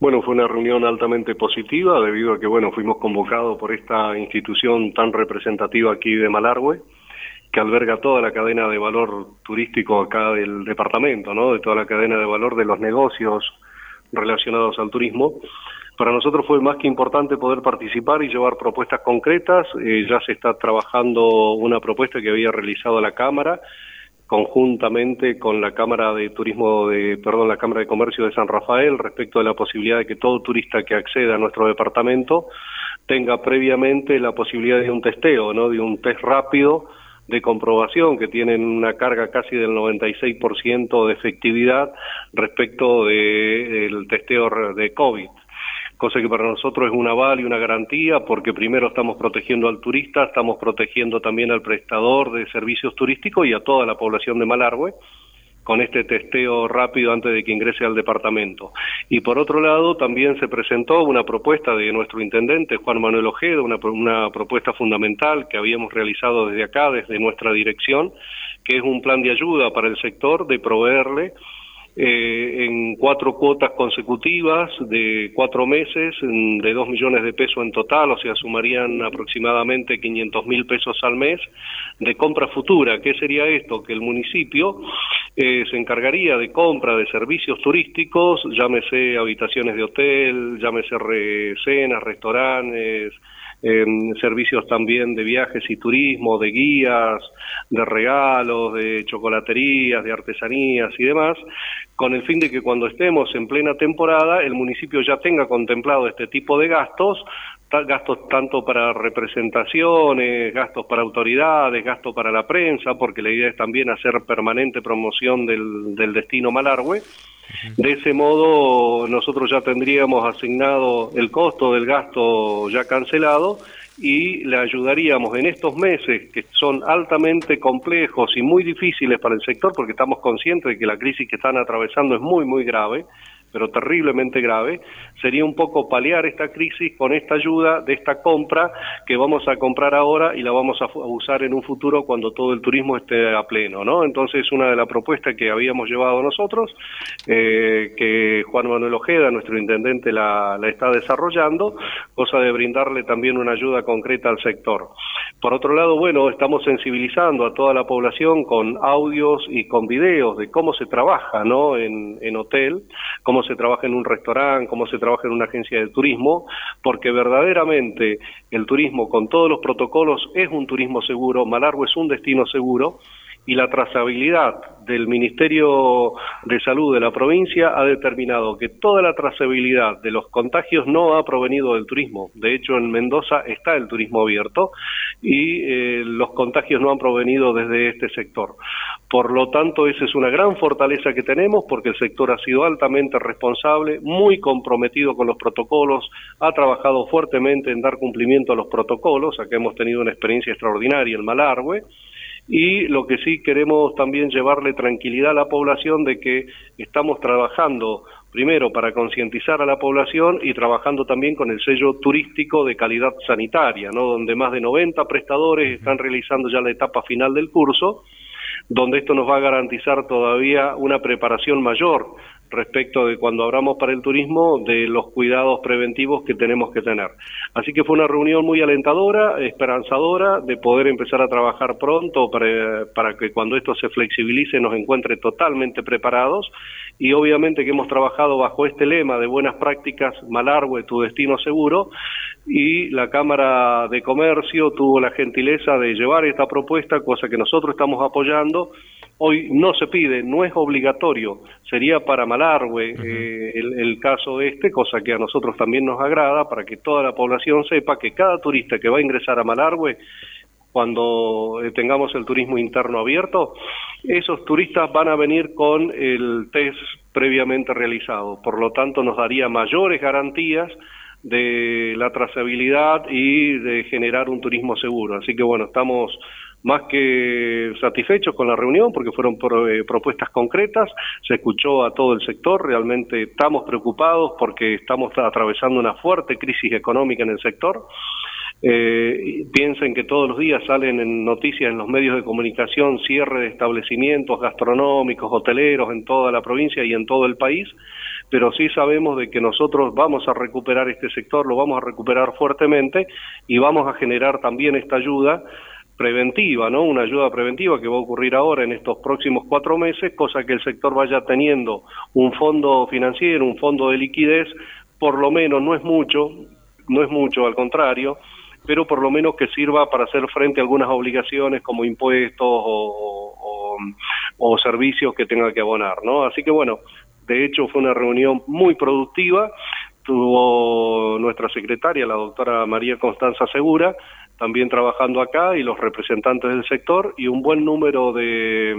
Bueno, fue una reunión altamente positiva debido a que, bueno, fuimos convocados por esta institución tan representativa aquí de Malargüe, que alberga toda la cadena de valor turístico acá del departamento, ¿no? De toda la cadena de valor de los negocios relacionados al turismo. Para nosotros fue más que importante poder participar y llevar propuestas concretas. Eh, ya se está trabajando una propuesta que había realizado la Cámara conjuntamente con la Cámara de Turismo de, perdón, la Cámara de Comercio de San Rafael respecto de la posibilidad de que todo turista que acceda a nuestro departamento tenga previamente la posibilidad de un testeo, ¿no? De un test rápido de comprobación que tienen una carga casi del 96% de efectividad respecto del testeo de COVID cosa que para nosotros es un aval y una garantía porque primero estamos protegiendo al turista, estamos protegiendo también al prestador de servicios turísticos y a toda la población de Malargüe con este testeo rápido antes de que ingrese al departamento. Y por otro lado, también se presentó una propuesta de nuestro intendente, Juan Manuel Ojeda, una, una propuesta fundamental que habíamos realizado desde acá, desde nuestra dirección, que es un plan de ayuda para el sector de proveerle eh, en cuatro cuotas consecutivas de cuatro meses, de dos millones de pesos en total, o sea, sumarían aproximadamente 500 mil pesos al mes de compra futura. ¿Qué sería esto? Que el municipio eh, se encargaría de compra de servicios turísticos, llámese habitaciones de hotel, llámese cenas, restaurantes, servicios también de viajes y turismo, de guías, de regalos, de chocolaterías, de artesanías y demás, con el fin de que cuando estemos en plena temporada el municipio ya tenga contemplado este tipo de gastos, gastos tanto para representaciones, gastos para autoridades, gastos para la prensa, porque la idea es también hacer permanente promoción del, del destino Malargüe, de ese modo nosotros ya tendríamos asignado el costo del gasto ya cancelado y le ayudaríamos en estos meses que son altamente complejos y muy difíciles para el sector porque estamos conscientes de que la crisis que están atravesando es muy muy grave pero terriblemente grave, sería un poco paliar esta crisis con esta ayuda de esta compra que vamos a comprar ahora y la vamos a usar en un futuro cuando todo el turismo esté a pleno, ¿no? Entonces, una de las propuestas que habíamos llevado nosotros, eh, que Juan Manuel Ojeda, nuestro intendente, la, está desarrollando, cosa de brindarle también una ayuda concreta al sector. Por otro lado, bueno, estamos sensibilizando a toda la población con audios y con videos de cómo se trabaja, ¿no? En, en hotel, cómo se trabaja en un restaurante, cómo se trabaja en una agencia de turismo, porque verdaderamente el turismo con todos los protocolos es un turismo seguro, Malargo es un destino seguro y la trazabilidad del Ministerio de Salud de la provincia ha determinado que toda la trazabilidad de los contagios no ha provenido del turismo. De hecho, en Mendoza está el turismo abierto y eh, los contagios no han provenido desde este sector. Por lo tanto, esa es una gran fortaleza que tenemos porque el sector ha sido altamente responsable, muy comprometido con los protocolos, ha trabajado fuertemente en dar cumplimiento a los protocolos, acá hemos tenido una experiencia extraordinaria en Malargüe, y lo que sí queremos también llevarle tranquilidad a la población de que estamos trabajando primero para concientizar a la población y trabajando también con el sello turístico de calidad sanitaria, ¿no? donde más de 90 prestadores están realizando ya la etapa final del curso, donde esto nos va a garantizar todavía una preparación mayor respecto de cuando hablamos para el turismo de los cuidados preventivos que tenemos que tener. Así que fue una reunión muy alentadora, esperanzadora, de poder empezar a trabajar pronto para, para que cuando esto se flexibilice nos encuentre totalmente preparados y obviamente que hemos trabajado bajo este lema de buenas prácticas, Malargüe, tu destino seguro, y la Cámara de Comercio tuvo la gentileza de llevar esta propuesta, cosa que nosotros estamos apoyando, hoy no se pide, no es obligatorio, sería para Malargüe eh, el, caso este, cosa que a nosotros también nos agrada, para que toda la población sepa que cada turista que va a ingresar a Malargüe, cuando eh, tengamos el turismo interno abierto, esos turistas van a venir con el test previamente realizado, por lo tanto nos daría mayores garantías de la trazabilidad y de generar un turismo seguro. Así que bueno, estamos más que satisfechos con la reunión porque fueron eh, propuestas concretas, se escuchó a todo el sector, realmente estamos preocupados porque estamos atravesando una fuerte crisis económica en el sector. Eh, piensen que todos los días salen en noticias en los medios de comunicación cierre de establecimientos gastronómicos, hoteleros en toda la provincia y en todo el país pero sí sabemos de que nosotros vamos a recuperar este sector, lo vamos a recuperar fuertemente y vamos a generar también esta ayuda preventiva, ¿no? Una ayuda preventiva que va a ocurrir ahora en estos próximos cuatro meses, cosa que el sector vaya teniendo un fondo financiero, un fondo de liquidez, por lo menos no es mucho, no es mucho, al contrario, pero por lo menos que sirva para hacer frente a algunas obligaciones como impuestos o, servicios que tenga que abonar, ¿no? Así que bueno, de hecho fue una reunión muy productiva, tuvo nuestra secretaria, la doctora María Constanza Segura, también trabajando acá y los representantes del sector y un buen número de,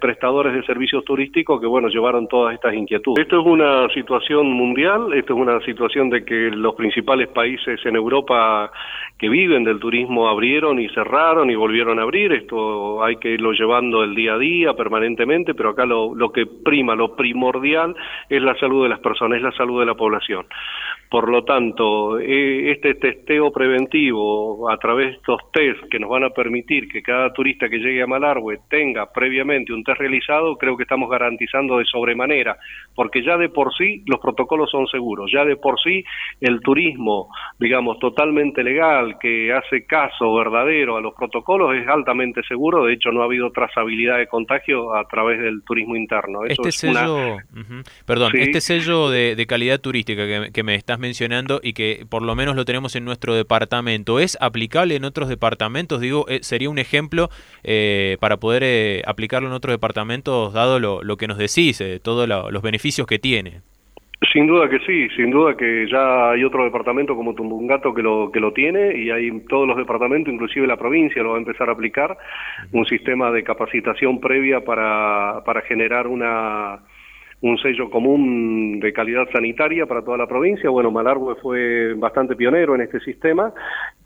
prestadores de servicios turísticos que, bueno, llevaron todas estas inquietudes. Esto es una situación mundial, esto es una situación de que los principales países en Europa que viven del turismo abrieron y cerraron y volvieron a abrir, esto hay que irlo llevando el día a día permanentemente, pero acá lo, lo que prima, lo primordial es la salud de las personas, es la salud de la población. Por lo tanto, eh, este testeo preventivo a través de estos test que nos van a permitir que cada turista que llegue a Malargüe tenga previamente un test realizado, creo que estamos garantizando de sobremanera, porque ya de por sí los protocolos son seguros, ya de por sí el turismo, digamos, totalmente legal, que hace caso verdadero a los protocolos, es altamente seguro, de hecho no ha habido trazabilidad de contagio a través del turismo interno. este sello, perdón, este sello de, calidad turística que, que me estás mencionando y que por lo menos lo tenemos en nuestro departamento, ¿es aplicable en otros departamentos? Digo, eh, sería un ejemplo eh, para poder eh, aplicarlo en otros departamentos, dado lo, lo que nos decís, todos los beneficios que tiene. Sin duda que sí, sin duda que ya hay otro departamento como Tumbungato que lo que lo tiene y hay todos los departamentos, inclusive la provincia lo va a empezar a aplicar un sistema de capacitación previa para para generar una un sello común de calidad sanitaria para toda la provincia. Bueno, Malargüe fue bastante pionero en este sistema,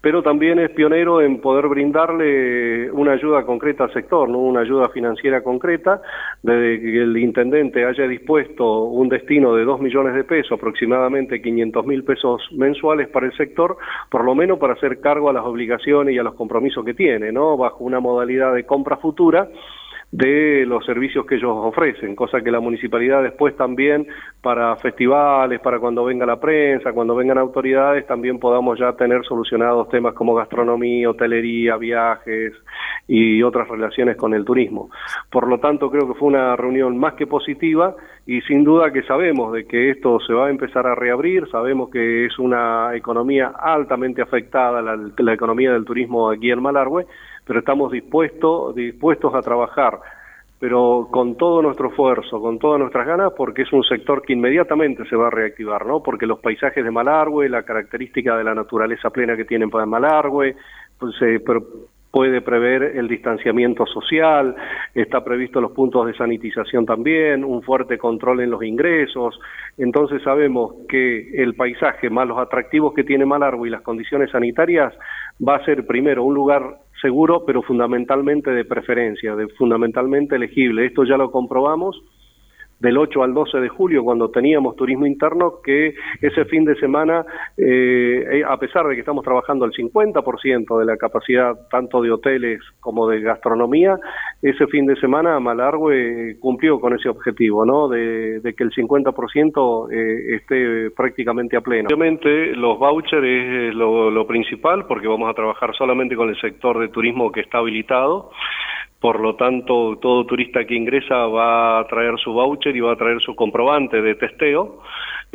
pero también es pionero en poder brindarle una ayuda concreta al sector, ¿no? una ayuda financiera concreta, desde que el intendente haya dispuesto un destino de 2 millones de pesos, aproximadamente 500 mil pesos mensuales para el sector, por lo menos para hacer cargo a las obligaciones y a los compromisos que tiene, ¿no? bajo una modalidad de compra futura de los servicios que ellos ofrecen, cosa que la municipalidad después también para festivales, para cuando venga la prensa, cuando vengan autoridades, también podamos ya tener solucionados temas como gastronomía, hotelería, viajes y otras relaciones con el turismo. Por lo tanto, creo que fue una reunión más que positiva y sin duda que sabemos de que esto se va a empezar a reabrir, sabemos que es una economía altamente afectada, la, la economía del turismo aquí en Malargüe, pero estamos dispuestos, dispuestos a trabajar, pero con todo nuestro esfuerzo, con todas nuestras ganas, porque es un sector que inmediatamente se va a reactivar, ¿no? Porque los paisajes de Malargüe, la característica de la naturaleza plena que tienen para Malargüe, pues, se puede prever el distanciamiento social, está previsto los puntos de sanitización también, un fuerte control en los ingresos. Entonces sabemos que el paisaje más los atractivos que tiene Malargüe y las condiciones sanitarias va a ser primero un lugar seguro, pero fundamentalmente de preferencia, de fundamentalmente elegible. Esto ya lo comprobamos del 8 al 12 de julio, cuando teníamos turismo interno, que ese fin de semana, eh, eh, a pesar de que estamos trabajando al 50% de la capacidad tanto de hoteles como de gastronomía, ese fin de semana Malargüe cumplió con ese objetivo, ¿no? De, que el 50% eh, esté prácticamente a pleno. Obviamente los vouchers es lo, lo principal porque vamos a trabajar solamente con el sector de turismo que está habilitado. Por lo tanto, todo turista que ingresa va a traer su voucher y va a traer su comprobante de testeo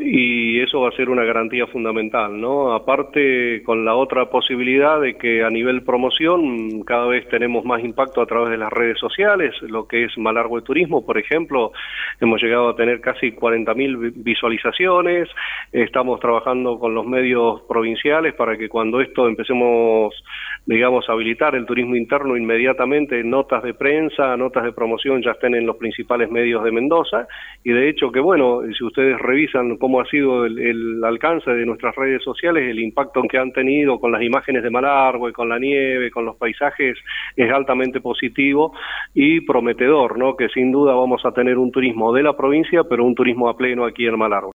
y eso va a ser una garantía fundamental, ¿no? Aparte con la otra posibilidad de que a nivel promoción cada vez tenemos más impacto a través de las redes sociales, lo que es Malargüe Turismo, por ejemplo, hemos llegado a tener casi 40.000 visualizaciones, estamos trabajando con los medios provinciales para que cuando esto empecemos, digamos, a habilitar el turismo interno inmediatamente, notas de prensa, notas de promoción ya estén en los principales medios de Mendoza y de hecho que bueno, si ustedes revisan cómo ha sido el, alcance de nuestras redes sociales, el impacto que han tenido con las imágenes de Malargüe, con la nieve, con los paisajes, es altamente positivo y prometedor, ¿no? Que sin duda vamos a tener un turismo de la provincia, pero un turismo a pleno aquí en Malargüe.